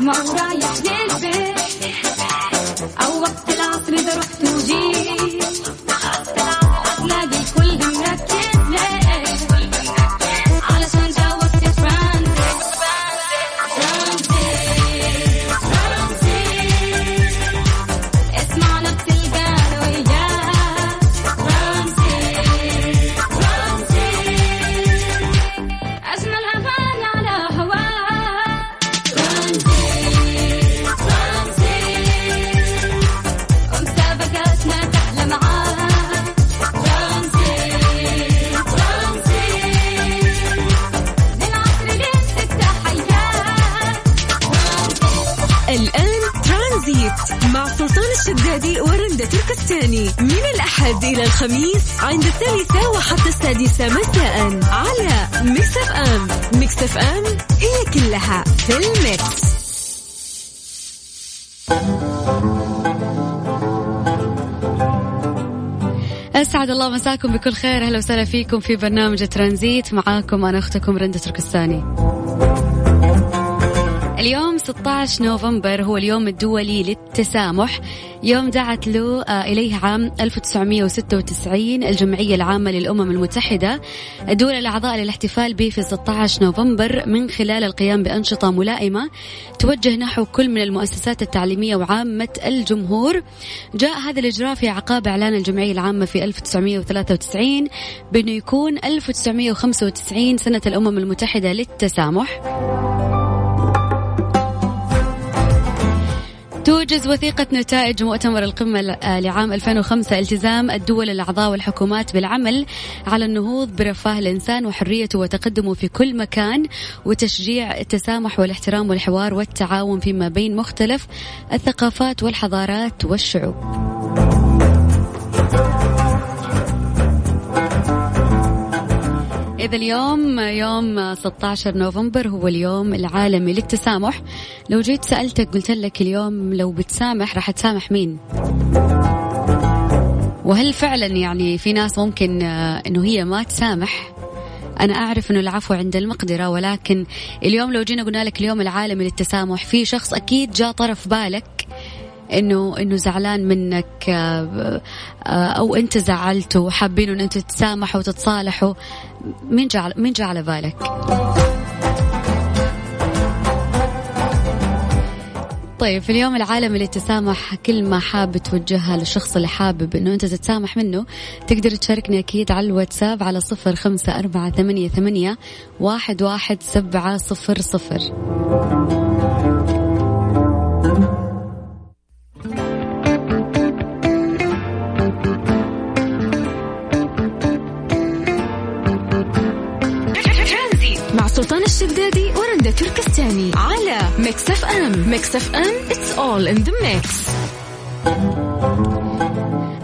ما هو رايح للبيت أو وقت العصر إذا رحت وجيت. تركستاني من الأحد إلى الخميس عند الثالثة وحتى السادسة مساء على Mix FM Mix FM it's all in the mix. أسعد الله مساكم بكل خير. أهلا وسهلا فيكم في برنامج ترانزيت. معاكم أنا أختكم رندة تركستاني. اليوم 16 نوفمبر هو اليوم الدولي للتسامح. يوم دعت له آه، إليه عام 1996 الجمعية العامة للأمم المتحدة. الدول الأعضاء للاحتفال به في 16 نوفمبر من خلال القيام بأنشطة ملائمة توجه نحو كل من المؤسسات التعليمية وعامة الجمهور. جاء هذا الإجراء في أعقاب إعلان الجمعية العامة في 1993 بأنه يكون 1995 سنة الأمم المتحدة للتسامح. توجز وثيقة نتائج مؤتمر القمة آه لعام 2005 التزام الدول الأعضاء والحكومات بالعمل على النهوض برفاه الإنسان وحريته وتقدمه في كل مكان وتشجيع التسامح والاحترام والحوار والتعاون فيما بين مختلف الثقافات والحضارات والشعوب. إذا اليوم يوم 16 نوفمبر هو اليوم العالمي للتسامح. لو جيت سألتك قلت لك اليوم لو بتسامح راح تسامح مين؟ وهل فعلا يعني في ناس ممكن آه، إنه هي ما تسامح؟ أنا أعرف إنه العفو عند المقدرة ولكن اليوم لو جينا قلنا لك اليوم العالمي للتسامح في شخص أكيد جاء طرف بالك انه إنه زعلان منك آه، آه، أو أنت زعلته وحابين إن أنتم تتسامحوا وتتصالحوا مين جعل مين جاء على بالك؟ طيب في اليوم العالمي للتسامح كلمة حاب توجهها للشخص اللي حابب إنه أنت تتسامح منه تقدر تشاركني أكيد على الواتساب على صفر خمسة أربعة ثمانية, ثمانية واحد, واحد سبعة صفر صفر سلطان الشدادي ورندا تركستاني على Mix FM Mix FM it's all in the mix.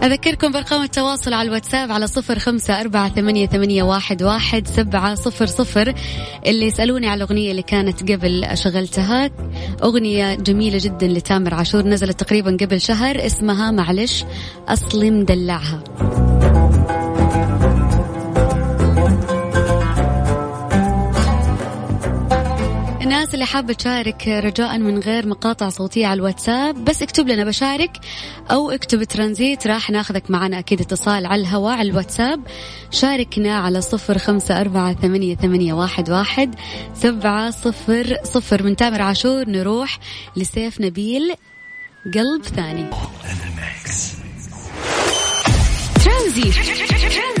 أذكركم بأرقام التواصل على الواتساب على صفر خمسة أربعة ثمانية, ثمانية واحد, واحد سبعة صفر صفر. اللي يسألوني على الأغنية اللي كانت قبل شغلتها أغنية جميلة جدا لتامر عاشور نزلت تقريبا قبل شهر اسمها معلش أصلي مدلعها الناس اللي حابة تشارك رجاء من غير مقاطع صوتية على الواتساب بس اكتب لنا بشارك أو اكتب ترانزيت راح ناخذك معنا أكيد اتصال على الهواء على الواتساب. شاركنا على صفر خمسة أربعة ثمانية, ثمانية واحد, واحد سبعة صفر صفر. من تامر عاشور نروح لسيف نبيل قلب ثاني. ترانزيت.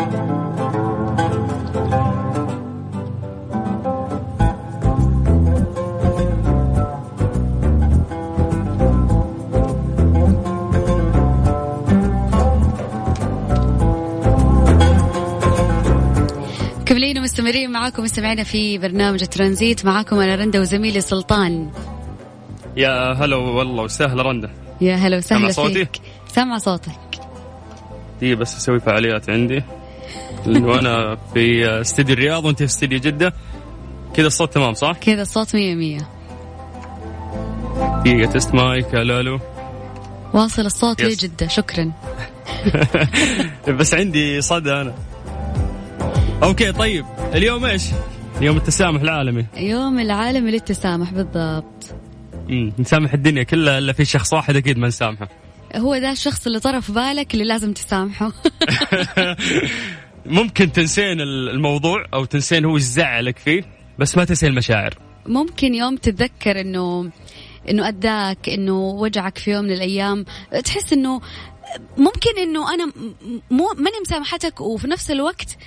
كملين ومستمرين معاكم مستمعينا في برنامج ترانزيت. معاكم أنا رندا وزميلي سلطان. يا هلا والله وسهلا رندا. يا هلا وسهلا سامع صوتي؟ فيك. سامع صوتك. دي بس أسوي فعاليات عندي. لأنه أنا في استديو الرياض وأنت في استديو جدة. كذا الصوت تمام صح؟ كذا الصوت مية مية. دقيقة تست مايك ألو ألو واصل الصوت. لجدة شكرا. بس عندي صدى أنا. أوكي طيب. اليوم إيش؟ يوم التسامح العالمي. يوم العالمي للتسامح بالضبط. امم نسامح الدنيا كلها إلا في شخص واحد أكيد ما نسامحه. هو ده الشخص اللي طرف بالك اللي لازم تسامحه. ممكن تنسين الموضوع أو تنسين هو زعلك فيه بس ما تنسين المشاعر. ممكن يوم تتذكر انه إنه أداك إنه وجعك في يوم من الأيام. تحس إنه ممكن إنه أنا مو ماني مسامحتك وفي نفس الوقت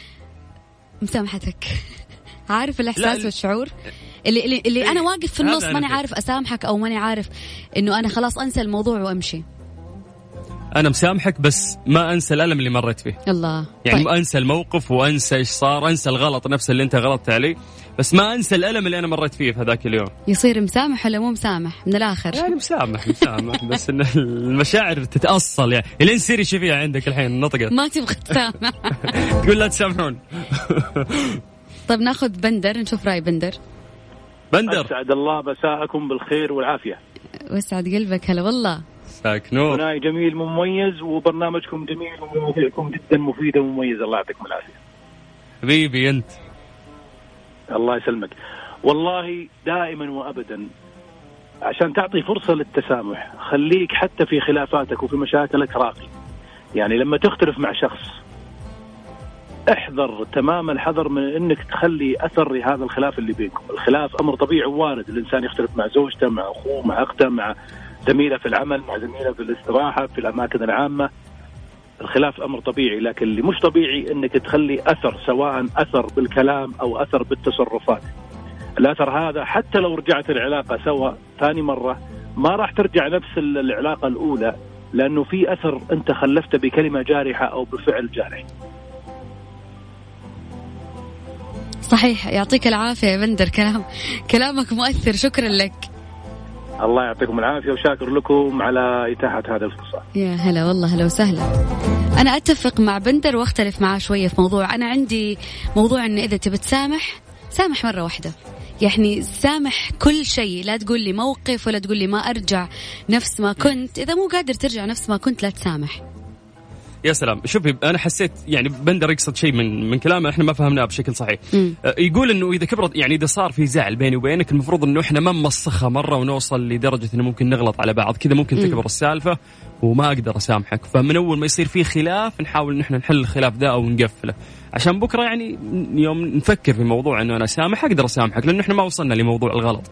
مسامحتك. عارف الإحساس لا، والشعور؟ اللي اللي, اللي أنا إيه، واقف في النص ماني. عارف أسامحك أو ماني عارف إنه أنا خلاص أنسى الموضوع وأمشي. أنا مسامحك بس ما أنسى الألم اللي مريت فيه. الله. يعني طيب. ما أنسى الموقف وأنسى إيش صار أنسى الغلط نفسه اللي أنت غلطت عليه بس ما أنسى الألم اللي أنا مريت فيه في هذاك اليوم. يصير مسامح ولا مو مسامح؟ من الآخر. يعني مسامح مسامح بس إن المشاعر تتأصل يعني. الين سيري شوفيها عندك الحين نطقت ما تبغى تسامح. تقول لا تسامحون. طيب ناخذ بندر نشوف رأي بندر. بندر. أسعد الله مساءكم بالخير والعافية. واسعد قلبك هلا والله. ساك نور ثنائي جميل مميز وبرنامجكم جميل ومواضيعكم جدا مفيده ومميزه الله يعطيكم العافية. حبيبي أنت الله يسلمك. والله دائما وابدا عشان تعطي فرصة للتسامح خليك حتى في خلافاتك وفي مشاكلك راقي. يعني لما تختلف مع شخص احذر تمام الحذر من إنك تخلي أثر لهذا الخلاف اللي بينكم، الخلاف أمر طبيعي وارد، الإنسان يختلف مع زوجته، مع أخوه، مع أخته، مع زميلة في العمل، مع زميلة في الاستراحة، في الأماكن العامة. الخلاف أمر طبيعي، لكن اللي مش طبيعي إنك تخلي أثر سواء أثر بالكلام أو أثر بالتصرفات. الاثر هذا حتى لو رجعت العلاقة سوا ثاني مرة ما راح ترجع نفس ال- العلاقة الأولى لأنه في أثر أنت خلفته بكلمة جارحة أو بفعل جارح. صحيح يعطيك العافية يا بندر كلام كلامك مؤثر شكرا لك الله يعطيكم العافية وشاكر لكم على إتاحة هذه الفرصة. يا هلا والله هلا وسهلا. أنا أتفق مع بندر وأختلف معاه شوية في موضوع. أنا عندي موضوع أن إذا تبي تسامح سامح مرة واحدة. يعني سامح كل شيء لا تقول لي موقف ولا تقول لي ما أرجع نفس ما كنت. إذا مو قادر ترجع نفس ما كنت لا تسامح. يا سلام. شوفي أنا حسيت يعني بندر يقصد شيء من من كلامه إحنا ما فهمناه بشكل صحيح. مم. أه، يقول إنه إذا كبرت يعني إذا صار في زعل بيني وبينك المفروض إنه إحنا ما نمسخها مرة ونوصل لدرجة إنه ممكن نغلط على بعض. كذا ممكن مم. تكبر السالفة وما أقدر أسامحك. فمن أول ما يصير في خلاف نحاول إن إحنا نحل الخلاف ده أو نقفله. عشان بكرة يعني يوم نفكر في موضوع إنه أنا اسامح أقدر أسامحك لأنه إحنا ما وصلنا لموضوع الغلط.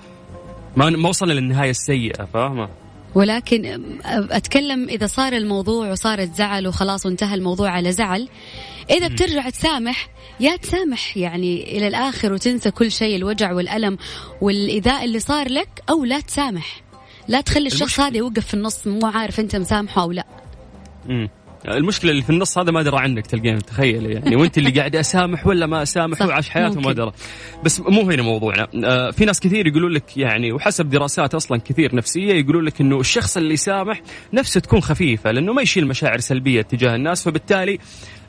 ما ما وصلنا للنهاية السيئة فاهمة؟ ولكن أتكلم إذا صار الموضوع وصارت زعل وخلاص وانتهى الموضوع على زعل إذا بترجع تسامح يا تسامح يعني إلى الآخر وتنسى كل شيء الوجع والألم والايذاء اللي صار لك أو لا تسامح. لا تخلي الشخص هذا يوقف في النص مو عارف أنت مسامحه أو لا. مم. المشكلة اللي في النص هذا ما درى عنك تلقين تخيل يعني. وأنت اللي قاعد أسامح ولا ما أسامح؟ وعاش حياته ما. درى بس مو هنا موضوعنا. آه في ناس كثير يقولوا لك يعني وحسب دراسات أصلا كثير نفسية يقولوا لك إنه الشخص اللي يسامح نفسه تكون خفيفة لأنه ما يشيل مشاعر سلبية تجاه الناس فبالتالي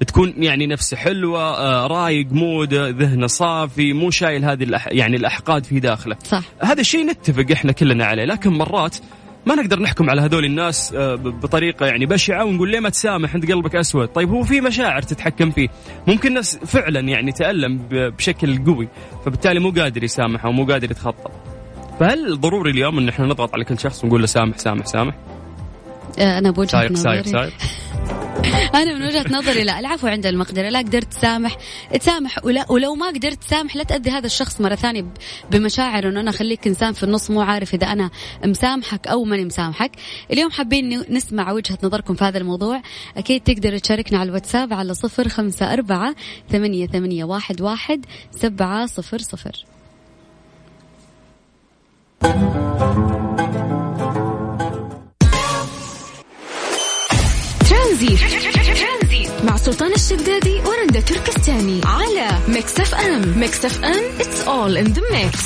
تكون يعني نفسه حلوة آه رايق مود ذهنه صافي مو شايل هذه الأح يعني الأحقاد في داخله. صح. هذا الشيء نتفق إحنا كلنا عليه لكن مرات ما نقدر نحكم على هذول الناس آه، بطريقة يعني بشعة ونقول ليه ما تسامح انت قلبك أسود؟ طيب هو في مشاعر تتحكم فيه. ممكن ناس فعلا يعني تألم بشكل قوي فبالتالي مو قادر يسامح أو مو قادر يتخطى. فهل ضروري اليوم إن إحنا نضغط على كل شخص ونقول له سامح سامح سامح؟ أنا بوجهة سايق نظري. سايق. سايق أنا من وجهة نظري لا العفو عند المقدرة. لا قدرت تسامح تسامح ولا ولو ما قدرت تسامح لا تأذي هذا الشخص مرة ثانية بمشاعر انه أنا أخليك إنسان في النص مو عارف إذا أنا مسامحك أو ماني مسامحك. اليوم حابين نسمع وجهة نظركم في هذا الموضوع. أكيد تقدر تشاركنا على الواتساب على صفر خمسة أربعة ثمانية ثمانية واحد واحد سبعة صفر صفر. ترانزيت. مع سلطان الشدادي ورندا تركستاني على Mix FM. Mix FM it's all in the mix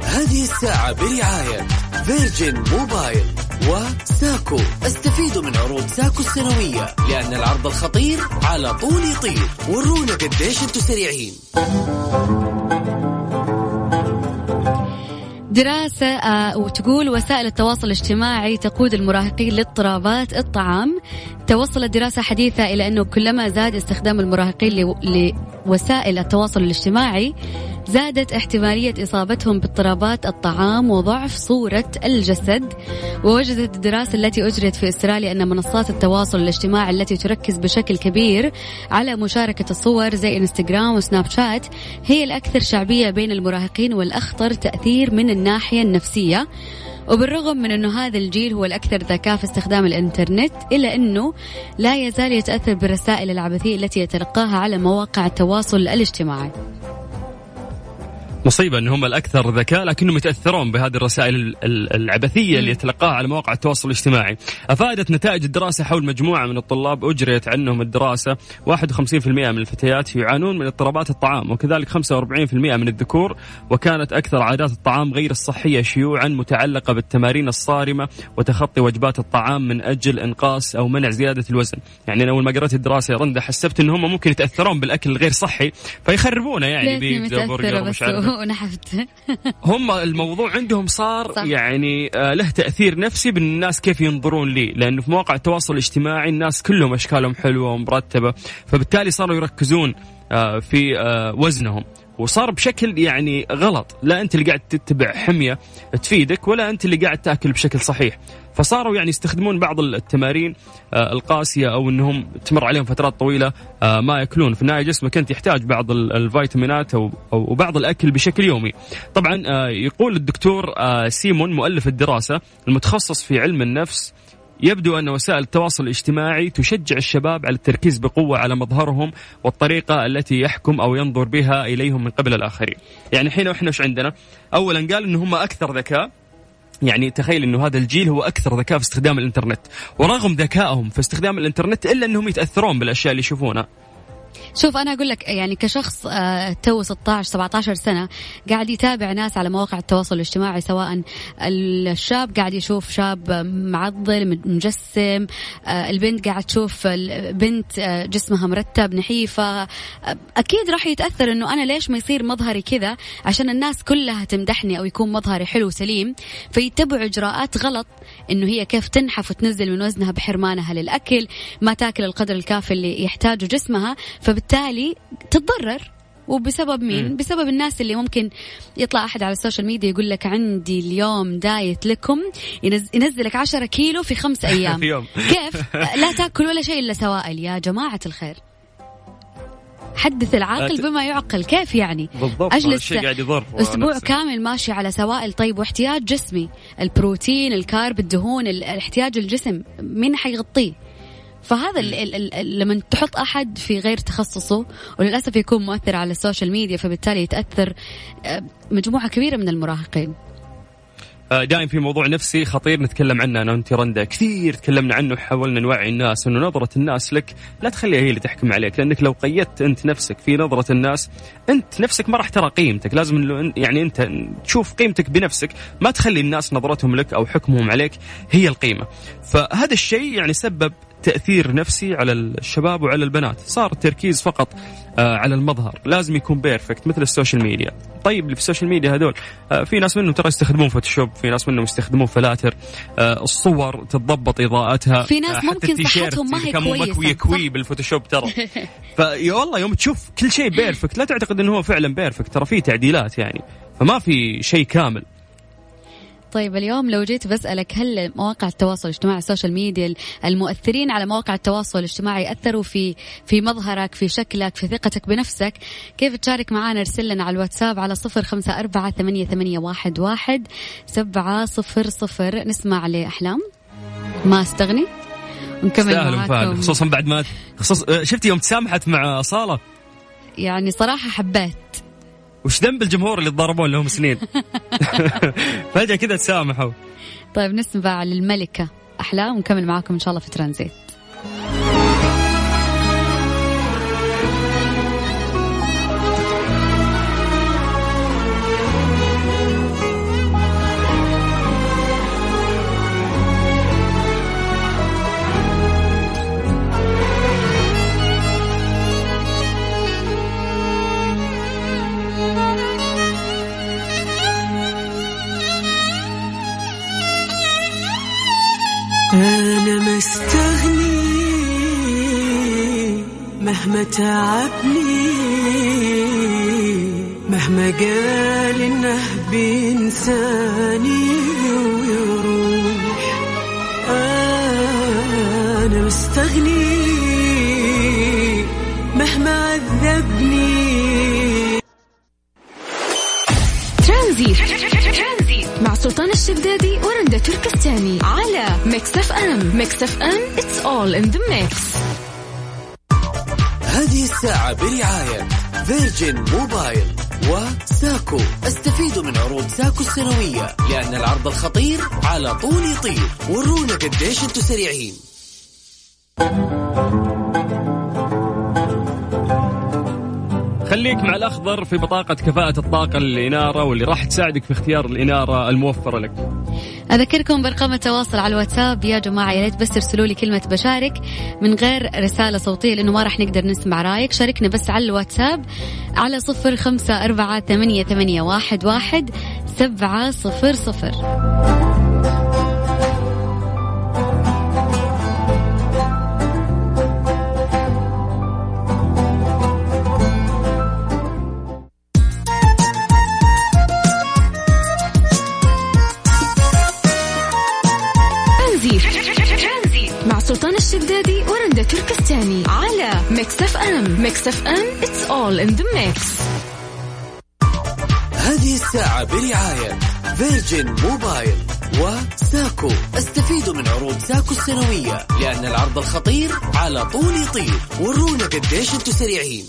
هذه الساعة برعاية فيرجن موبايل وساكو. استفيدوا من عروض ساكو السنوية لأن العرض الخطير على طول يطير. ورونا قديش أنتوا سريعين. دراسة آه، وتقول وسائل التواصل الاجتماعي تقود المراهقين لاضطرابات الطعام. توصلت دراسة حديثة إلى أنه كلما زاد استخدام المراهقين لو- لوسائل التواصل الاجتماعي زادت احتمالية إصابتهم باضطرابات الطعام وضعف صورة الجسد ووجدت الدراسة التي أجريت في أستراليا أن منصات التواصل الاجتماعي التي تركز بشكل كبير على مشاركة الصور زي إنستغرام وسناب شات هي الأكثر شعبية بين المراهقين والأخطر تأثير من الناحية النفسية. وبالرغم من أنه هذا الجيل هو الأكثر ذكاء في استخدام الإنترنت إلا أنه لا يزال يتأثر بالرسائل العبثية التي يتلقاها على مواقع التواصل الاجتماعي. مصيبة إن هم الأكثر ذكاء لكنهم يتأثرون بهذه الرسائل ال- ال- العبثية اللي يتلقاها على مواقع التواصل الاجتماعي. أفادت نتائج الدراسة حول مجموعة من الطلاب أجريت عنهم الدراسة 51% من الفتيات يعانون من اضطرابات الطعام وكذلك 45% من الذكور وكانت أكثر عادات الطعام غير الصحية شيوعا متعلقة بالتمارين الصارمة وتخطي وجبات الطعام من أجل إنقاص أو منع زيادة الوزن. يعني أنا أول ما قرأت الدراسة يا رندا حسبت إن هم ممكن يتأثرون بالأكل الغير صحي فيخربونه يعني بيتزا برجر بس عارف ونحفت. هم الموضوع عندهم صار صح. يعني آه، له تأثير نفسي بالناس كيف ينظرون لي. لأنه في مواقع التواصل الاجتماعي الناس كلهم أشكالهم حلوة ومرتبة فبالتالي صاروا يركزون آه، في آه، وزنهم. وصار بشكل يعني غلط. لا أنت اللي قاعد تتبع حمية تفيدك ولا أنت اللي قاعد تأكل بشكل صحيح. فصاروا يعني يستخدمون بعض التمارين آه، القاسية أو إنهم تمر عليهم فترات طويلة آه، ما يأكلون. في النهاية جسمك أنت يحتاج بعض ال- الفيتامينات أو أو بعض الأكل بشكل يومي. طبعا آه، يقول الدكتور سيمون مؤلف الدراسة المتخصص في علم النفس يبدو أن وسائل التواصل الاجتماعي تشجع الشباب على التركيز بقوة على مظهرهم والطريقة التي يحكم أو ينظر بها إليهم من قبل الآخرين. يعني الحين إحنا وش عندنا؟ أولا قال أنه هم أكثر ذكاء. يعني تخيل إنه هذا الجيل هو أكثر ذكاء في استخدام الإنترنت. ورغم ذكائهم في استخدام الإنترنت إلا إنهم يتأثرون بالأشياء اللي يشوفونها. شوف أنا أقول لك يعني كشخص آه، تو 16 17 سنة قاعد يتابع ناس على مواقع التواصل الاجتماعي سواء الشاب قاعد يشوف شاب معضل مجسم آه، البنت قاعد تشوف البنت آه، جسمها مرتب نحيفة. أكيد راح يتأثر إنه أنا ليش ما يصير مظهري كذا؟ عشان الناس كلها تمدحني أو يكون مظهري حلو وسليم. فيتبعوا إجراءات غلط إنه هي كيف تنحف وتنزل من وزنها بحرمانها للأكل ما تاكل القدر الكافي اللي يحتاجه جسمها فبالتالي تتضرر وبسبب مين؟ مم. بسبب الناس اللي ممكن يطلع أحد على ال social media يقول لك عندي اليوم diet لكم ينز... ينزلك 10 كيلو في خمس أيام في يوم كيف؟ لا تأكل ولا شيء إلا سوائل يا جماعة الخير حدث العاقل بما يعقل كيف يعني؟ بالضبط الشيء قاعد يضر أسبوع نفسه. كامل ماشي على سوائل طيب واحتياج جسمي البروتين ال carb الدهون ال- احتياج الجسم مين حيغطيه فهذا ال ال ال لما تحط أحد في غير تخصصه وللأسف يكون مؤثر على ال social media فبالتالي يتأثر آه، مجموعة كبيرة من المراهقين. آه، دائم في موضوع نفسي خطير نتكلم عنه أنا وانت رندا. كثير تكلمنا عنه وحاولنا نوعي الناس إنه نظرة الناس لك لا تخليها هي اللي تحكم عليك لأنك لو قيدت أنت نفسك في نظرة الناس أنت نفسك ما راح ترى قيمتك. لازم يعني أنت تشوف قيمتك بنفسك ما تخلي الناس نظرتهم لك أو حكمهم عليك هي القيمة. فهذا الشيء يعني سبب تأثير نفسي على الشباب وعلى البنات. صار التركيز فقط آه، على المظهر. لازم يكون perfect مثل ال social media. طيب اللي في ال social media هذول آه، في ناس منهم ترى يستخدمون Photoshop في ناس منهم يستخدمون فلاتر آه، الصور تتضبط إضاءتها في ناس حتى ممكن صحتهم ما هي كويسة، مكوي صح؟ يكوي بال Photoshop ترى. فيا والله يوم تشوف كل شيء perfect لا تعتقد إنه هو فعلا perfect ترى في تعديلات يعني. فما في شيء كامل. طيب اليوم لو جيت بسألك هل مواقع التواصل الاجتماعي ال social media المؤثرين على مواقع التواصل الاجتماعي أثروا في في مظهرك في شكلك في ثقتك بنفسك؟ كيف تشارك معنا ارسل لنا على الواتساب على صفر خمسة أربعة ثمانية, ثمانية واحد, واحد سبعة صفر صفر. نسمع لأحلام. ما أستغني؟ فهد معاكم. خصوصا بعد ما خصوص آه، شفتي يوم تسامحت مع صالة؟ يعني صراحة حبيت. وش ذنب الجمهور اللي تضاربون لهم سنين؟ فجأة كذا تسامحوا. طيب نسمع للملكة أحلام ونكمل معاكم إن شاء الله في ترانزيت. تعبني مهما قال انه بينساني ويروح. أنا مستغني مهما عذبني. ترانزيت. مع سلطان الشدادي ورندا تركستاني على Mix FM. Mix FM it's all in the mix برعاية Virgin Mobile وساكو. استفيدوا من عروض ساكو السنوية لأن العرض الخطير على طول يطير. ورونا قديش أنتم سريعين. خليك مع الأخضر في بطاقة كفاءة الطاقة للإنارة واللي راح تساعدك في اختيار الإنارة الموفرة لك. أذكركم بأرقام التواصل على الواتساب. يا جماعة يا ريت بس ترسلوا لي كلمة بشارك من غير رسالة صوتية لأنه ما راح نقدر نسمع رأيك. شاركنا بس على الواتساب على صفر خمسة أربعة ثمانية, ثمانية واحد, واحد سبعة صفر صفر. Mix FM Mix FM it's all in the mix هذه الساعة برعاية Virgin Mobile وساكو. استفيدوا من عروض ساكو السنوية لأن العرض الخطير على طول يطير. ورونا قديش أنتم سريعين.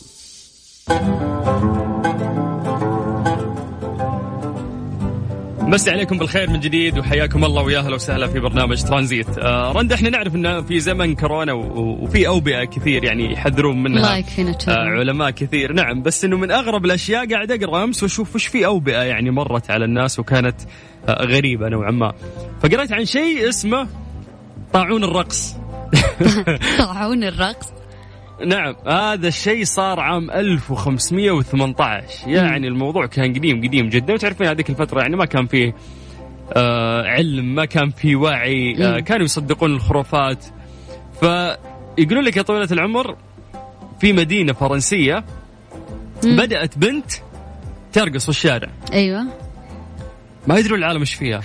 مسي عليكم بالخير من جديد وحياكم الله ويا أهلا وسهلا في برنامج ترانزيت. آه رندا إحنا نعرف إنه في زمن كورونا وفي أوبئة كثير يعني يحذرون منها. الله يكفينا. آه علماء كثير. نعم بس إنه من أغرب الأشياء قاعد أقرأ أمس وأشوف وش في أوبئة يعني مرت على الناس وكانت آه غريبة نوعا ما. فقريت عن شيء اسمه طاعون الرقص. طاعون الرقص؟ نعم. هذا الشيء صار عام 1518 يعني الموضوع كان قديم قديم جدا. وتعرفين هذيك الفترة يعني ما كان فيه آه علم ما كان فيه وعي آه مم. كانوا يصدقون الخرافات. فيقولون لك يا طويلة العمر في مدينة فرنسية مم. بدأت بنت ترقص في الشارع. أيوة. ما يدرون العالم إيش فيها.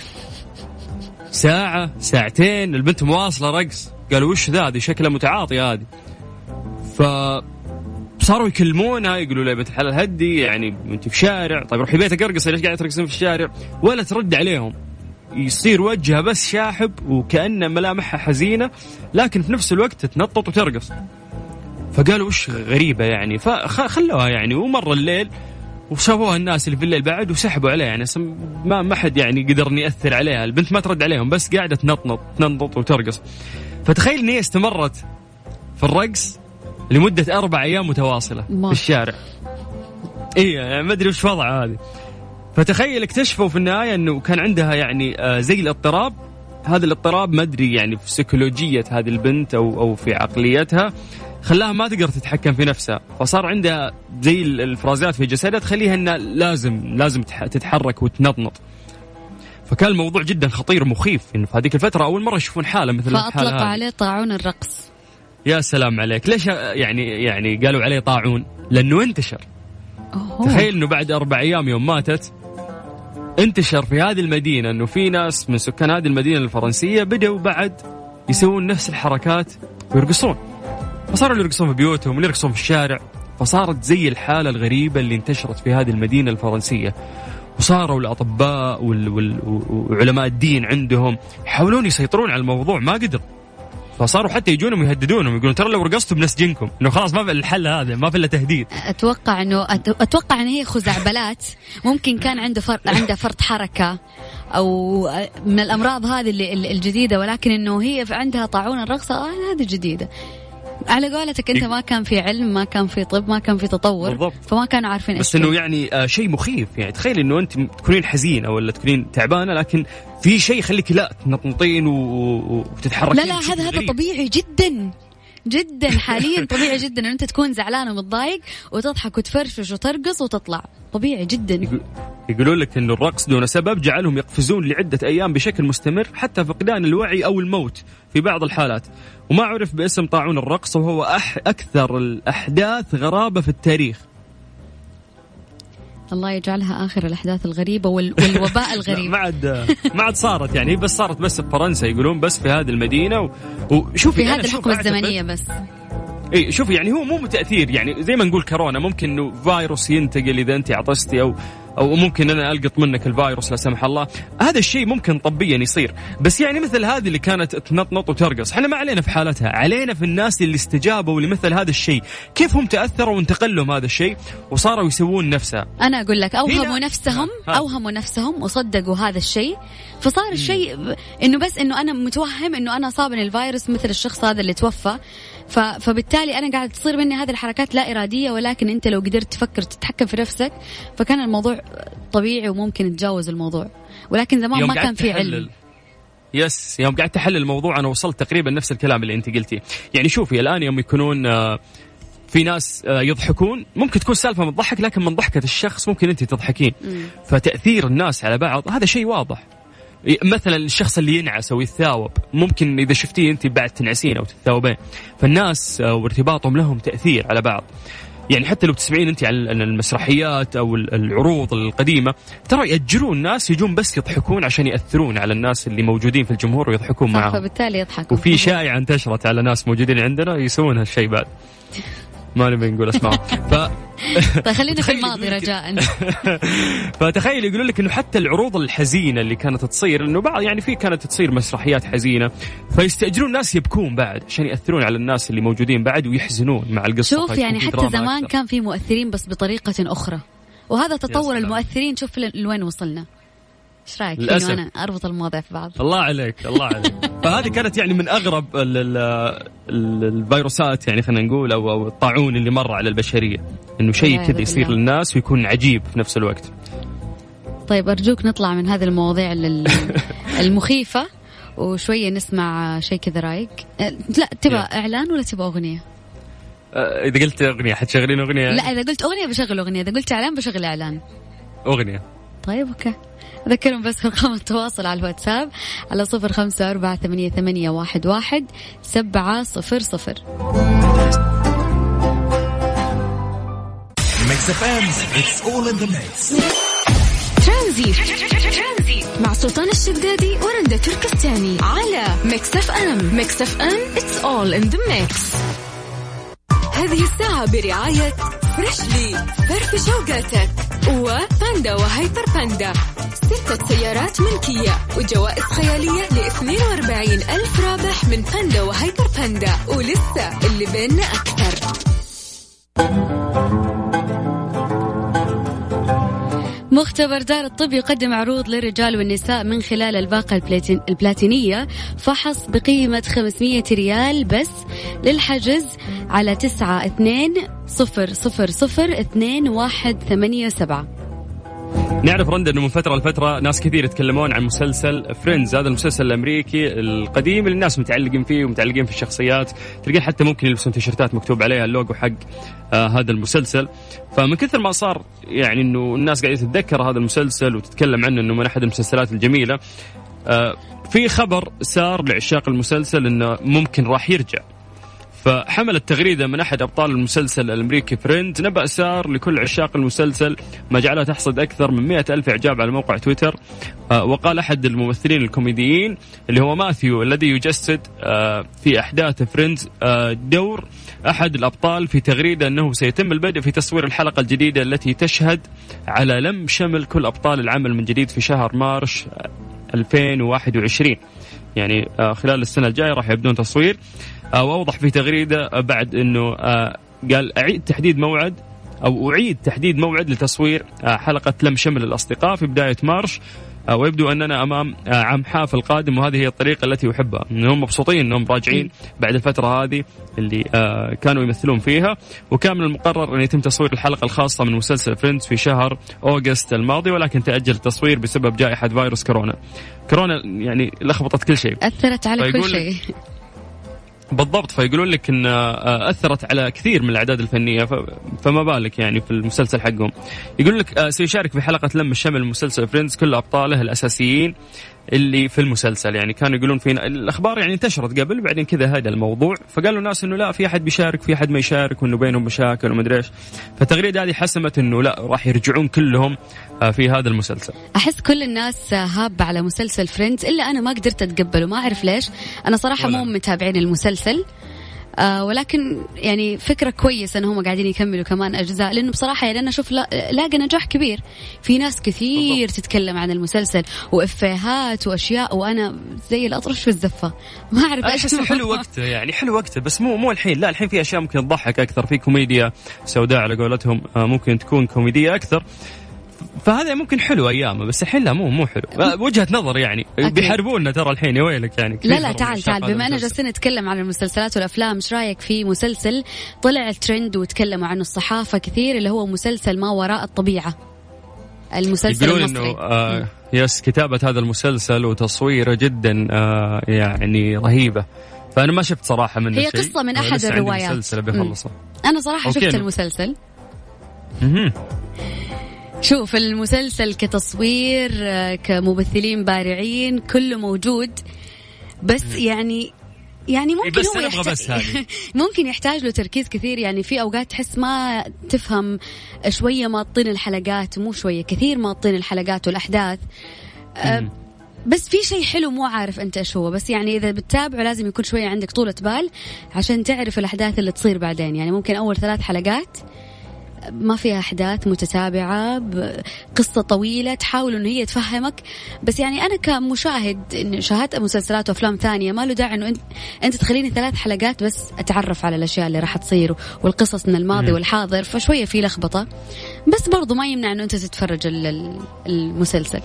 ساعة ساعتين البنت مواصلة رقص. قالوا وش ذا؟ هذه شكلها متعاطية هذه. ف صاروا يقولوا لها بنت الحلال هدي يعني انت في شارع طيب روحي بيتك ارقصي ليش قاعدة ترقصين في الشارع؟ ولا ترد عليهم. يصير وجهها بس شاحب وكأن ملامحها حزينة لكن في نفس الوقت تتنطط وترقص. فقالوا وش غريبة يعني. فخلوها يعني. ومر الليل وشافوها الناس اللي في الليل بعد وسحبوا عليها. يعني ما ما حد يعني قدر ياثر عليها. البنت ما ترد عليهم بس قاعدة تنطنط تنطط وترقص. فتخيل إن هي استمرت في الرقص لمدة أربع أيام متواصلة ما- في الشارع. اي يعني ما أدري وش وضعها هذه. فتخيل اكتشفوا في النهاية إنه كان عندها يعني آه، زي الاضطراب. هذا الاضطراب ما أدري يعني في سيكولوجية هذه البنت أو أو في عقليتها. خلاها ما تقدر تتحكم في نفسها. فصار عندها زي ال- الفرازات في جسدها تخليها إنها لازم لازم تح- تتحرك وتنطنط. فكان الموضوع جدا خطير ومخيف انه في هذيك الفترة أول مرة يشوفون حالة مثل هذه. عليه طاعون الرقص. يا سلام عليك. ليش يعني يعني قالوا عليه طاعون؟ لأنه انتشر. أوه. تخيل إنه بعد أربع أيام يوم ماتت انتشر في هذه المدينة إنه في ناس من سكان هذه المدينة الفرنسية بدأوا بعد يسوون نفس الحركات ويرقصون. فصاروا يرقصون في بيوتهم واللي يرقصون في الشارع. فصارت زي الحالة الغريبة اللي انتشرت في هذه المدينة الفرنسية. وصاروا وال- وال- وعلماء الدين عندهم يحاولون يسيطرون على الموضوع ما قدروا. فصاروا حتى يجونهم يهددونهم يقولون ترى لو رقصتوا بنسجنكم إنه خلاص ما في الحل هذا ما في إلا تهديد. أتوقع إنه أتوقع إن هي خزعبلات. ممكن كان عنده فرط عنده فرط حركة أو من الأمراض هذه الجديدة ولكن إنه هي عندها طاعون الرقصة آه هذه جديدة. على قولتك أنت ما كان في علم ما كان في طب ما كان في تطور بالضبط. فما كانوا عارفين بس إنه. يعني آه شيء مخيف يعني تخيل إنه أنت تكونين حزينة ولا تكونين تعبانة لكن في شيء يخليك لا تنطنطين وتتحركين لا لا هذا هذا. طبيعي جدا جدا حاليا طبيعي جدا ان أنت تكون زعلان ومتضايق وتضحك وتفرفش وترقص وتطلع طبيعي جدا يقولون لك أن الرقص دون سبب جعلهم يقفزون لعدة أيام بشكل مستمر حتى فقدان الوعي أو الموت في بعض الحالات. وما عرف باسم طاعون الرقص وهو أح أكثر الأحداث غرابة في التاريخ. الله يجعلها آخر الأحداث الغريبة وال... والوباء الغريب. ما عاد ما عاد صارت يعني بس صارت بس في فرنسا يقولون بس في هذه المدينة و... وشوفي في أنا هذه الحقبة الزمنية بس. إي شوفي يعني هو مو تاثير يعني زي ما نقول كورونا ممكن إنه فيروس ينتقل إذا أنت عطستي أو أو ممكن أنا ألقط منك الفيروس لا سمح الله. هذا الشيء ممكن طبيا يصير. بس يعني مثل هذه اللي كانت تنطنط وترقص إحنا ما علينا في حالتها. علينا في الناس اللي استجابوا لمثل هذا الشيء. كيف هم تأثروا وانتقل لهم هذا الشيء؟ وصاروا يسوون نفسها أنا أقول لك أوهموا نفسهم. أوهموا نفسهم وصدقوا هذا الشيء. فصار الشيء إنه بس إنه أنا متوهم إنه أنا صابني الفيروس مثل الشخص هذا اللي توفى. ف... فبالتالي أنا قاعد تصير مني هذه الحركات لا إرادية ولكن أنت لو قدرت تفكر تتحكم في نفسك فكان الموضوع طبيعي وممكن تتجاوز الموضوع. ولكن زمان ما كان في علم. يس يوم قعدت أحلل الموضوع أنا وصلت تقريبا نفس الكلام اللي أنت قلتيه يعني شوفي الآن يوم يكونون آه، في ناس آه، يضحكون ممكن تكون سالفة من ضحك لكن من ضحكة الشخص ممكن أنت تضحكين. فتأثير الناس على بعض هذا شيء واضح. مثلا الشخص اللي ينعس أو يتثاوب ممكن إذا شفتيه أنت بعد تنعسين أو تتثاوبين فالناس آه، وارتباطهم لهم تأثير على بعض. يعني حتى لو تسمعين أنت عن المسرحيات أو ال- العروض القديمة ترى يأجرون ناس يجون بس يضحكون عشان يأثرون على الناس اللي موجودين في الجمهور ويضحكون معهم فبالتالي يضحكوا وفي شائعة انتشرت على ناس موجودين عندنا يسوون هالشيء بعد. ما نبي نقول اسمائهم ف طيب خلينا في الماضي رجاء. فتخيل يقولون لك إنه حتى العروض الحزينة اللي كانت تصير إنه بعض يعني في كانت تصير مسرحيات حزينة فيستأجرون ناس يبكون بعد عشان يأثرون على الناس اللي موجودين بعد ويحزنون مع القصة. شوف يعني حتى زمان أكثر. كان في مؤثرين بس بطريقة أخرى. وهذا تطور. المؤثرين. شوف لوين وصلنا. إيش رأيك؟ للأسف. وأنا أربط المواضيع في بعض. الله عليك الله عليك. فهذه كانت يعني من أغرب ال ال ال الفيروسات يعني خلينا نقول أو أو الطاعون اللي مر على البشرية. إنه شيء كذا يصير. للناس ويكون عجيب في نفس الوقت. طيب أرجوك نطلع من هذه المواضيع ال- المخيفة وشوية نسمع شيء كذا رايق أه، لا تبغى يلا. إعلان ولا تبغى أغنية؟ آه، إذا قلت أغنية حتشغلين أغنية؟ لا إذا قلت أغنية بشغل أغنية إذا قلت إعلان بشغل إعلان. أغنية. طيب أوكي. أذكرهم بس ارقام التواصل على الواتساب على صفر خمسة أربعة ثمانية, ثمانية واحد, واحد سبعة صفر صفر. Mix FM, it's all in the mix. ترانزيت. مع سلطان الشدادي ورندا تركستاني على Mix FM Mix FM it's all in the mix. هذه الساعة برعاية Freshly فرفش أوقاتك. وباندا وهيبر باندا. ستة سيارات ملكية وجوائز خيالية ل 42 ألف رابح من باندا وهيبر باندا. ولسه اللي بيننا أكثر. مختبر دار الطب يقدم عروض للرجال والنساء من خلال الباقة البلاتين البلاتينية فحص بقيمة 500 ريال بس للحجز على تسعة اثنين صفر صفر صفر اثنين واحد ثمانية سبعة. نعرف رندا إنه من فترة لفترة ناس كثير يتكلمون عن مسلسل Friends هذا المسلسل الأمريكي القديم اللي الناس متعلقين فيه ومتعلقين في الشخصيات. تلقين حتى ممكن يلبسون تيشرتات مكتوب عليها اللوجو حق آه هذا المسلسل. فمن كثر ما صار يعني إنه الناس قاعدة تتذكر هذا المسلسل وتتكلم عنه إنه من أحد المسلسلات الجميلة آه في خبر صار لعشاق المسلسل إنه ممكن راح يرجع. فحملت تغريدة من أحد أبطال المسلسل الأمريكي Friends نبأ سار لكل عشاق المسلسل ما جعلها تحصد أكثر من مئة ألف إعجاب على موقع تويتر. آه، وقال أحد الممثلين الكوميديين اللي هو ماثيو الذي يجسد آه، في أحداث Friends آه، دور أحد الأبطال في تغريدة أنه سيتم البدء في تصوير الحلقة الجديدة التي تشهد على لم شمل كل أبطال العمل من جديد في شهر مارش آه، 2021 يعني آه، خلال السنة الجاية راح يبدون تصوير. آه، وأوضح في تغريدة آه، بعد إنه قال أعيد تحديد موعد أو أعيد تحديد موعد لتصوير حلقة لم شمل الأصدقاء في بداية مارش. ويبدو أننا أمام آه، عام حافل قادم وهذه هي الطريقة التي أحبها. انهم مبسوطين انهم راجعين بعد الفترة هذه اللي آه، كانوا يمثلون فيها. وكان من المقرر أن يتم تصوير الحلقة الخاصة من مسلسل Friends في شهر August الماضي ولكن تأجل التصوير بسبب جائحة فيروس كورونا. كورونا يعني لخبطت كل شيء. أثرت على كل شيء. بالضبط فيقولون لك إن آه، أثرت على كثير من الأعمال الفنية فما بالك يعني في المسلسل حقهم. يقول لك آه، سيشارك في حلقة لم الشمل مسلسل Friends كل أبطاله الأساسيين. اللي في المسلسل. يعني كانوا يقولون فينا الأخبار يعني انتشرت قبل بعدين كذا هذا الموضوع. فقالوا الناس إنه لا في أحد بيشارك في أحد ما يشارك وإنه بينهم مشاكل ومدري إيش. فالتغريده هذه حسمت إنه لا راح يرجعون كلهم آه، في هذا المسلسل. أحس كل الناس هابة على مسلسل فريندز إلا أنا ما قدرت أتقبله. ما أعرف ليش. أنا صراحة مو. متابعين المسلسل. آه ولكن يعني فكرة كويسة انهم قاعدين يكملوا كمان أجزاء لأنه بصراحة يعني أنا أشوف لا- لاقى نجاح كبير. في ناس كثير بالضبط. تتكلم عن المسلسل وإفيهات وأشياء وأنا زي الأطرش في الزفة. ما أعرف إيش حلو وقته يعني حلو وقته بس مو مو الحين. لا الحين في أشياء ممكن تضحك أكثر. في كوميديا سوداء على قولتهم آه، ممكن تكون كوميدية أكثر. فهذا ممكن حلو أيامه بس الحين لا مو مو حلو وجهة نظر يعني. بيحاربونا ترى الحين يا ويلك يعني لا لا تعال تعال بما إننا. جالسين نتكلم عن المسلسلات والأفلام إيش رأيك في مسلسل طلع ترند وتكلموا عنه الصحافة كثير اللي هو مسلسل ما وراء الطبيعة المسلسل المصري إنه آه يس كتابة هذا المسلسل وتصويره جدا آه يعني رهيبة فأنا ما شفت صراحة منه هي شيء. قصة من عندي الروايات. مسلسل أنا صراحة. شفت المسلسل. شوف المسلسل كتصوير آه، كممثلين بارعين كله موجود. بس يعني يعني ممكن بس هو أبغى بس هذه. ممكن يحتاج له تركيز كثير. يعني في أوقات تحس ما تفهم شوية ماطين الحلقات مو شوية كثير ماطين الحلقات والأحداث. آه،. بس في شيء حلو مو عارف أنت إيش هو. بس يعني إذا بتتابعه لازم يكون شوية عندك طولة بال عشان تعرف الأحداث اللي تصير بعدين. يعني ممكن أول ثلاث حلقات ما فيها أحداث متتابعة قصة طويلة تحاول إنه هي تفهمك بس يعني أنا كمشاهد إن شاهدت مسلسلات وأفلام ثانية ما له داعي إنه انت أنت تخليني ثلاث حلقات بس أتعرف على الأشياء اللي راح تصير والقصص من الماضي. والحاضر فشوية في لخبطة بس برضو ما يمنع إنه أنت تتفرج ال- ال- المسلسل.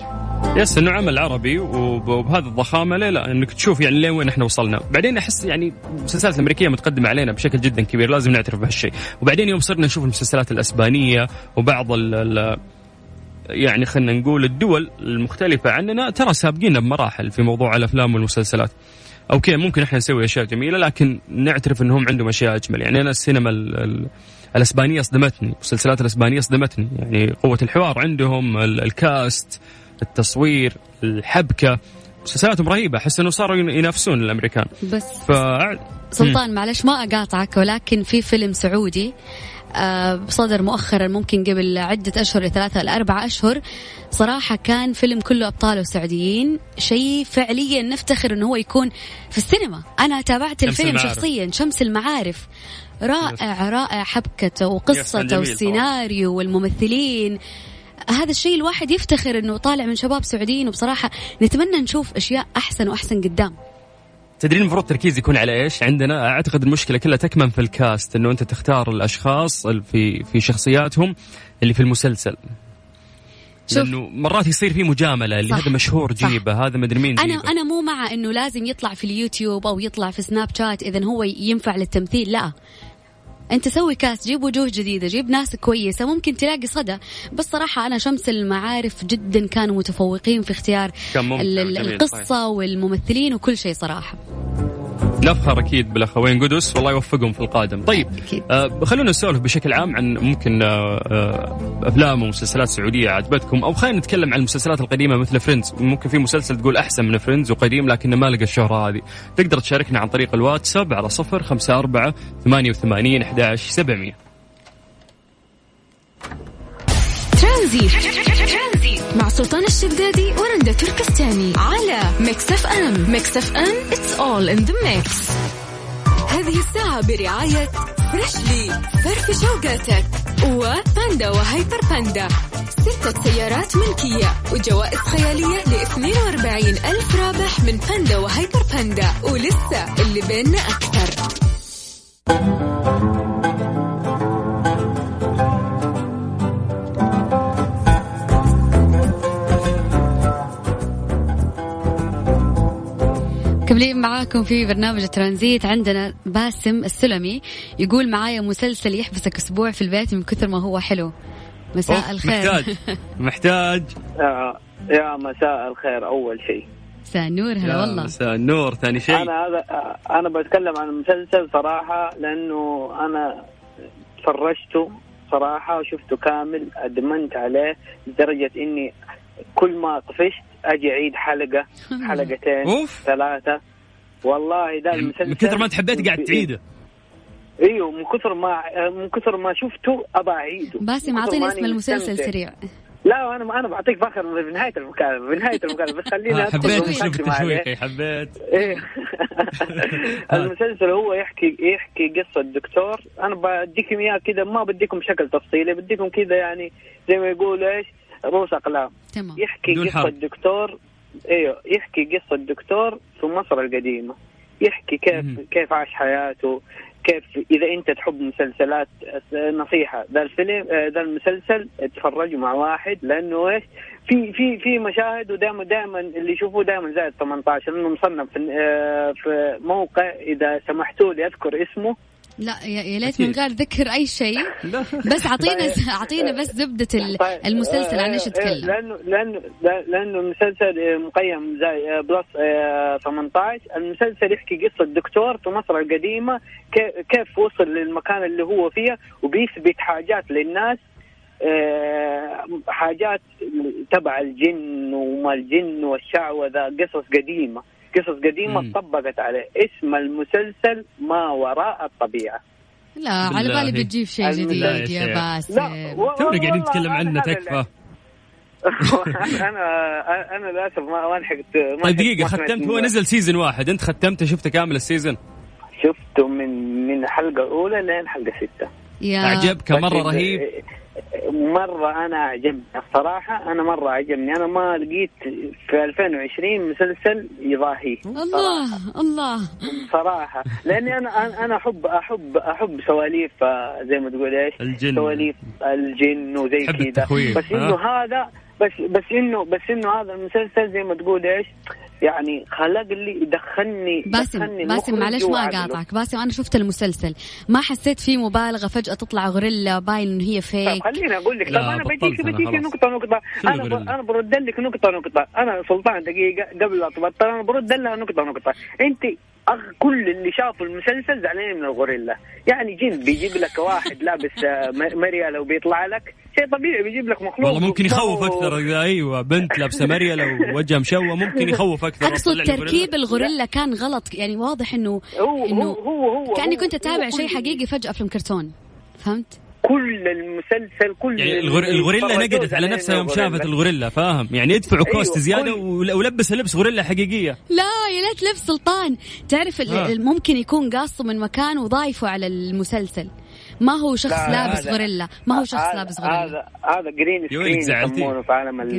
يس إنه عمل عربي وب- وبهذه الضخامة ليه لا إنك تشوف يعني لين وين إحنا وصلنا. بعدين أحس يعني المسلسلات الأمريكية متقدمة علينا بشكل جدا كبير لازم نعترف بهالشيء. وبعدين يوم صرنا نشوف المسلسلات الأسبانية وبعض ال يعني خلينا نقول الدول المختلفة عننا ترى سابقينا بمراحل في موضوع الأفلام والمسلسلات. okay ممكن إحنا نسوي أشياء جميلة لكن نعترف إنهم عندهم أشياء أجمل. يعني أنا السينما ال ال الأسبانية صدمتني المسلسلات الأسبانية صدمتني. يعني قوة الحوار عندهم ال- ال cast التصوير الحبكة مسلسلاتهم رهيبة. أحس إنه صاروا ين- ينافسون الأمريكان. بس ف سلطان معلش ما أقاطعك ولكن في فيلم سعودي صدر مؤخرا ممكن قبل عدة أشهر ثلاثة لأربعة أشهر. صراحة كان فيلم كله أبطاله سعوديين. شيء فعليا نفتخر أنه هو يكون في السينما. أنا تابعت الفيلم المعارف. شخصيا شمس المعارف. رائع رائع حبكته وقصته والسيناريو والممثلين. هذا الشيء الواحد يفتخر إنه طالع من شباب سعوديين. وبصراحة نتمنى نشوف أشياء أحسن وأحسن قدام. تدرين المفروض التركيز يكون على إيش؟ عندنا أعتقد المشكلة كلها تكمن في الكاست إنه أنت تختار الأشخاص ال- في في شخصياتهم اللي في المسلسل شوف. لأنه مرات يصير في مجاملة اللي صح. هذا مشهور. جيبة هذا مدري مين أنا جيبة. أنا مو مع إنه لازم يطلع في اليوتيوب أو يطلع في سناب شات إذا هو ينفع للتمثيل لا أنت سوي cast جيب وجوه جديدة جيب ناس كويسة ممكن تلاقي صدى. بس صراحة أنا شمس المعارف جدا كانوا متفوقين في اختيار القصة والممثلين وكل شيء صراحة. نفخر أكيد بالأخوين قدس والله يوفقهم في القادم. طيب آه خلونا نسولف بشكل عام عن ممكن آه, آه، أفلام ومسلسلات سعودية عجبتكم أو خلينا نتكلم عن المسلسلات القديمة مثل Friends ممكن في مسلسل تقول أحسن من فريندز وقديم لكنه ما لقى الشهرة هذه. تقدر تشاركنا عن طريق الواتساب على 054 88 11 700 ترانزيت. مع سلطان الشدادي ورندا تركستاني على Mix FM. Mix FM it's all in the mix. هذه الساعة برعاية Freshly. فرفش أوقاتك. وباندا وهيبر باندا. ستة سيارات ملكية وجوائز خيالية ل 42 ألف رابح من باندا وهيبر باندا. ولسه اللي بيننا أكثر. مكملين معاكم في برنامج ترانزيت. عندنا باسم السلمي يقول معايا مسلسل يحبسك أسبوع في البيت من كثر ما هو حلو. مساء الخير. محتاج. محتاج. يا مساء الخير أول شيء. مساء النور هلا والله. مساء النور ثاني شيء. أنا هذا أنا بتكلم عن المسلسل صراحة لأنه أنا تفرجته صراحة وشفته كامل أدمنت عليه لدرجة إني كل ما طفشت أجي أعيد حلقة حلقتين أوف. ثلاثة. والله ده المسلسل يعني من كثر ما أنت حبيت قاعد تعيده. إيوه من كثر ما من كثر ما شفته أبى أعيده. باسم اعطيني اسم المسلسل. سريع. لا أنا أنا بعطيك فخر في نهاية المكالمة في نهاية المكالمة بس خليني آه، حبيت عليه. تشويقي حبيت. إيه. المسلسل هو يحكي يحكي قصة دكتور أنا بديكم إياه كذا ما بديكم بشكل تفصيلي بديكم كذا يعني زي ما يقول إيش رؤوس أقلام. تمام. يحكي قصة حرب. دكتور إيوه يحكي قصة دكتور في مصر القديمة. يحكي كيف مهم. كيف عاش حياته كيف إذا أنت تحب مسلسلات نصيحة ذا الفيلم آه، ذا المسلسل تفرجوا مع واحد لأنه إيش؟ في في في مشاهد ودائما دائما اللي يشوفوه دائما زائد 18 لأنه مصنف في آه، في موقع إذا سمحتوا لي أذكر اسمه. لا يا ليت. من غير ذكر أي شيء. بس أعطينا أعطينا بس زبدة ال- طيب، المسلسل عن إيش آه، آه، يتكلم. لأنه لأنه لأنه المسلسل آه، مقيم زي آه، plus آه، 18 المسلسل يحكي قصة دكتور في مصر القديمة كي- كيف وصل للمكان اللي هو فيه وبيثبت حاجات للناس آه، حاجات تبع الجن وما الجن والشعوذة قصص قديمة. قصص قديمة مم. طبقت عليه اسم المسلسل ما وراء الطبيعة. لا على. بالي بتجيب شيء جديد يا و- تونا قاعدين نتكلم عنه تكفى. أنا أنا للأسف ما لحقت طيب سمعت ختمت. هو. نزل season واحد. أنت ختمته؟ شفته كامل ال season شفته من من الحلقة الأولى لين حلقة ستة. يا أعجبك. بس- رهيب. مرة أنا عجبني الصراحة أنا مرة عجبني أنا ما لقيت في 2020 مسلسل يضاهيه الله الله. صراحة. لأني أنا أنا- أنا احب احب أحب سواليف آه، زي ما تقول إيش؟ الجن. سواليف الجن وزي كذا. بس؟ إنه هذا بس بس انه بس إنه هذا المسلسل زي ما تقول إيش؟ يعني خلق لي دخلني باسم دخلني باسم معلش ما. اقاطعك باسم أنا شفت المسلسل. ما حسيت فيه مبالغة فجأة تطلع غوريلا باين إنه هي طيب فيك خليني أقول لك. طب أنا بديك أنا بديك. نقطة نقطة. أنا ب... أنا برد لك نقطة نقطة. أنا سلطان دقيقة قبل لا تبطل. أنا برد لها نقطة نقطة. أنت كل اللي شافوا المسلسل زعلانين من الغوريلا. يعني جن بيجيب لك واحد لابس آه، م- مريالة وبيطلع لك شيء طبيعي بيجيب لك مخلوق. والله ممكن يخوف وهو- أكثر. اذا أيوه بنت لابسة مريله ووجهها مشوه ممكن يخوف أكثر. أقصد. تركيب الغوريلا كان غلط. يعني واضح إنه هو إنه هو هو, هو كاني كنت أتابع شيء حقيقي فجأة فيلم كرتون فهمت؟ كل المسلسل كل يعني الغور... الغوريلا نقدت على نفسها يوم الغوريلا. شافت الغوريلا فاهم؟ يعني يدفعوا أيوه، cost زيادة كل- ول- ولبسها لبس غوريلا حقيقية. لا يا ليت لبس سلطان. تعرف ممكن يكون قاصه من مكان وضايفه على المسلسل. ما هو شخص لا، لابس غوريلا ما هو شخص هذا- لابس غوريلا هذا هذا green screen زعلتي. يسمونه في عالم ال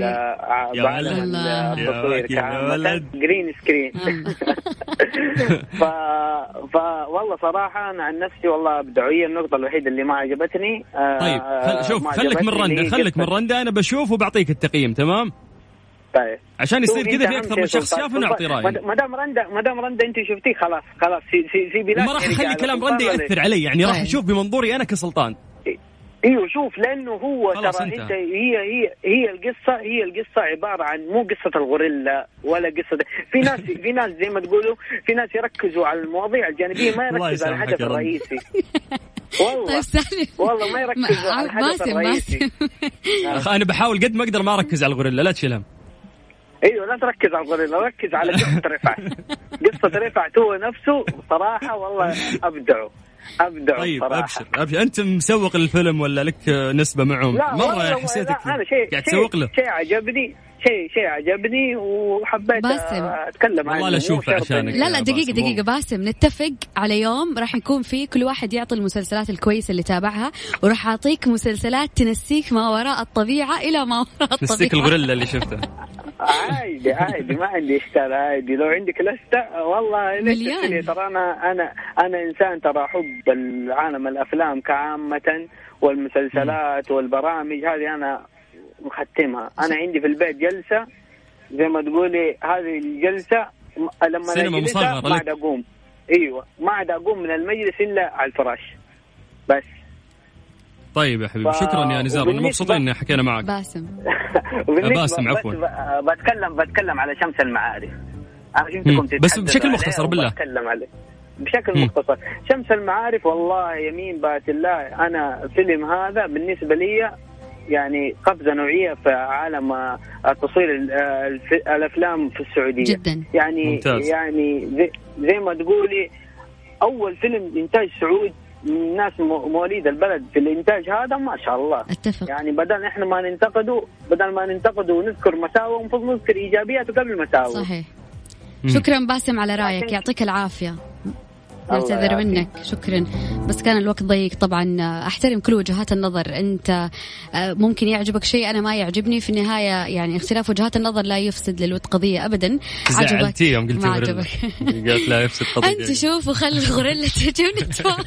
بعالم. التصوير. green screen آه. ف... ف والله صراحة أنا عن نفسي والله ابدعوا هي النقطة الوحيدة اللي ما عجبتني آه، طيب خل... شوف خليك من هي خليك من رنده أنا بشوف وبعطيك التقييم تمام طيب. عشان يصير كذا في أكثر من شخص شاف ونعطي سلطان، راي ما دام رندا ما دام رندا انت شفتيه؟ خلاص خلاص في في في بلاد ما راح اخلي كلام ولا- يأثر علي يعني راح طيب. أشوف بمنظوري أنا كسلطان. إيوه شوف لأنه هو خلاص ترى انت. أنت هي هي هي القصة هي القصة عبارة عن مو قصة الغوريلا ولا قصة في ناس في ناس زي ما تقولوا في ناس يركزوا على المواضيع الجانبية ما الله يركز على الهدف. الرئيسي. والله. طيب والله ما يركزوا على الهدف الرئيسي. باسم أنا بحاول قد ما أقدر ما أركز على الغوريلا لا تشيل هم. إيوه لا تركز على الغوريلا ركز على قصة رفعت. قصة رفعت هو نفسه صراحة والله أبدعوا. أبدعوا طيب صراحة. أبشر أبشر. أنت مسوق للفيلم ولا لك نسبة معهم؟ لا مرة حسيتك لا أنا شيء قاعد تسوق له. شيء عجبني. شيء شيء عجبني وحبيت باسم. أتكلم عنه والله شرط عشانك. لا لا يا دقيقة باسم، دقيقة مو- باسم نتفق على يوم راح يكون فيه كل واحد يعطي المسلسلات الكويسة اللي تابعها وراح أعطيك مسلسلات تنسيك ما وراء الطبيعة إلى ما وراء نسيك الطبيعة الغوريلا اللي شفته عادي عادي ما عندي إشكال عادي لو عندك لستة والله مليان. ترى أنا أنا أنا إنسان ترى أحب العالم الأفلام كعامة والمسلسلات والبرامج هذه أنا مختمها أنا عندي في البيت جلسة زي ما تقولي هذه الجلسة م- لما سينما مصغرة ما لك. عاد أقوم إيوه ما عاد أقوم من المجلس إلا على الفراش بس طيب يا حبيبي ف- شكرا يا نزار وبالنسبة- مبسوطين ان حكينا معك باسم باسم، عفواً. ب- بتكلم بتكلم على شمس المعارف. بس بشكل مختصر بالله. وبتكلم عليه بشكل. مختصر شمس المعارف والله يمين بات الله أنا فيلم هذا بالنسبة لي يعني قفزه نوعية في عالم آه، التصوير ال- آه، الف- الأفلام في السعودية. جدا. يعني ممتاز. يعني زي, زي ما تقولي أول فيلم إنتاج سعود من ناس مو- مواليد البلد في الإنتاج هذا ما شاء الله. أتفق. يعني بدل إحنا ما ننتقده بدل ما ننتقده ونذكر مساوئ المفروض نذكر ايجابياته قبل مساوئ صحيح. مم. شكرا باسم على رأيك يعطيك العافية. نعتذر. منك. شكرا. بس كان الوقت ضيق طبعا. أحترم كل وجهات النظر. أنت آه، ممكن يعجبك شيء أنا ما يعجبني. في النهاية يعني اختلاف وجهات النظر لا يفسد للود قضية ابدا. عجبك يوم قلتي ما. عجبك. قالت لا يفسد قضية. أنت شوف وخلي الغوريلا تجي ونتفاهم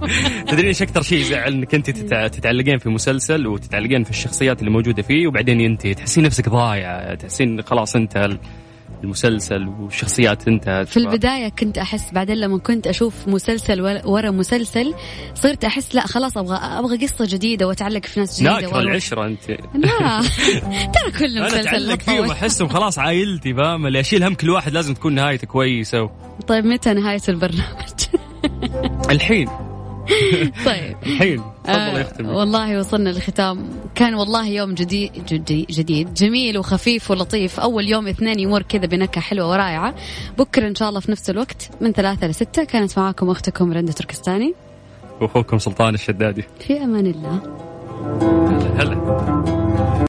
تدرين إيش أكثر شيء يزعل؟ إنك أنت تتع- تتعلقين في مسلسل وتتعلقين في الشخصيات اللي موجودة فيه وبعدين ينتهي تحسين نفسك ضايعة. تحسين خلاص أنت المسلسل والشخصيات انتهت في البداية كنت أحس بعدين لما كنت أشوف مسلسل ور- ورا مسلسل صرت أحس لا خلاص أبغى أبغى قصة جديدة وأتعلق في ناس جديدة ناكرة. العشرة أنت لا ترى كل مسلسل أتعلق فيهم. أحسهم خلاص عائلتي فاهم اللي أشيل هم كل واحد لازم تكون نهايته كويسة و... طيب متى نهاية البرنامج؟ الحين طيب. الحين تفضل آه والله وصلنا للختام. كان والله يوم جديد جديد, جديد جميل وخفيف ولطيف. أول يوم اثنين يمر كذا بنكهة حلوة ورائعة. بكرة إن شاء الله في نفس الوقت من ثلاثة لستة كانت معاكم أختكم رندة تركستاني. وأخوكم سلطان الشدادي. في أمان الله. هلا هلا.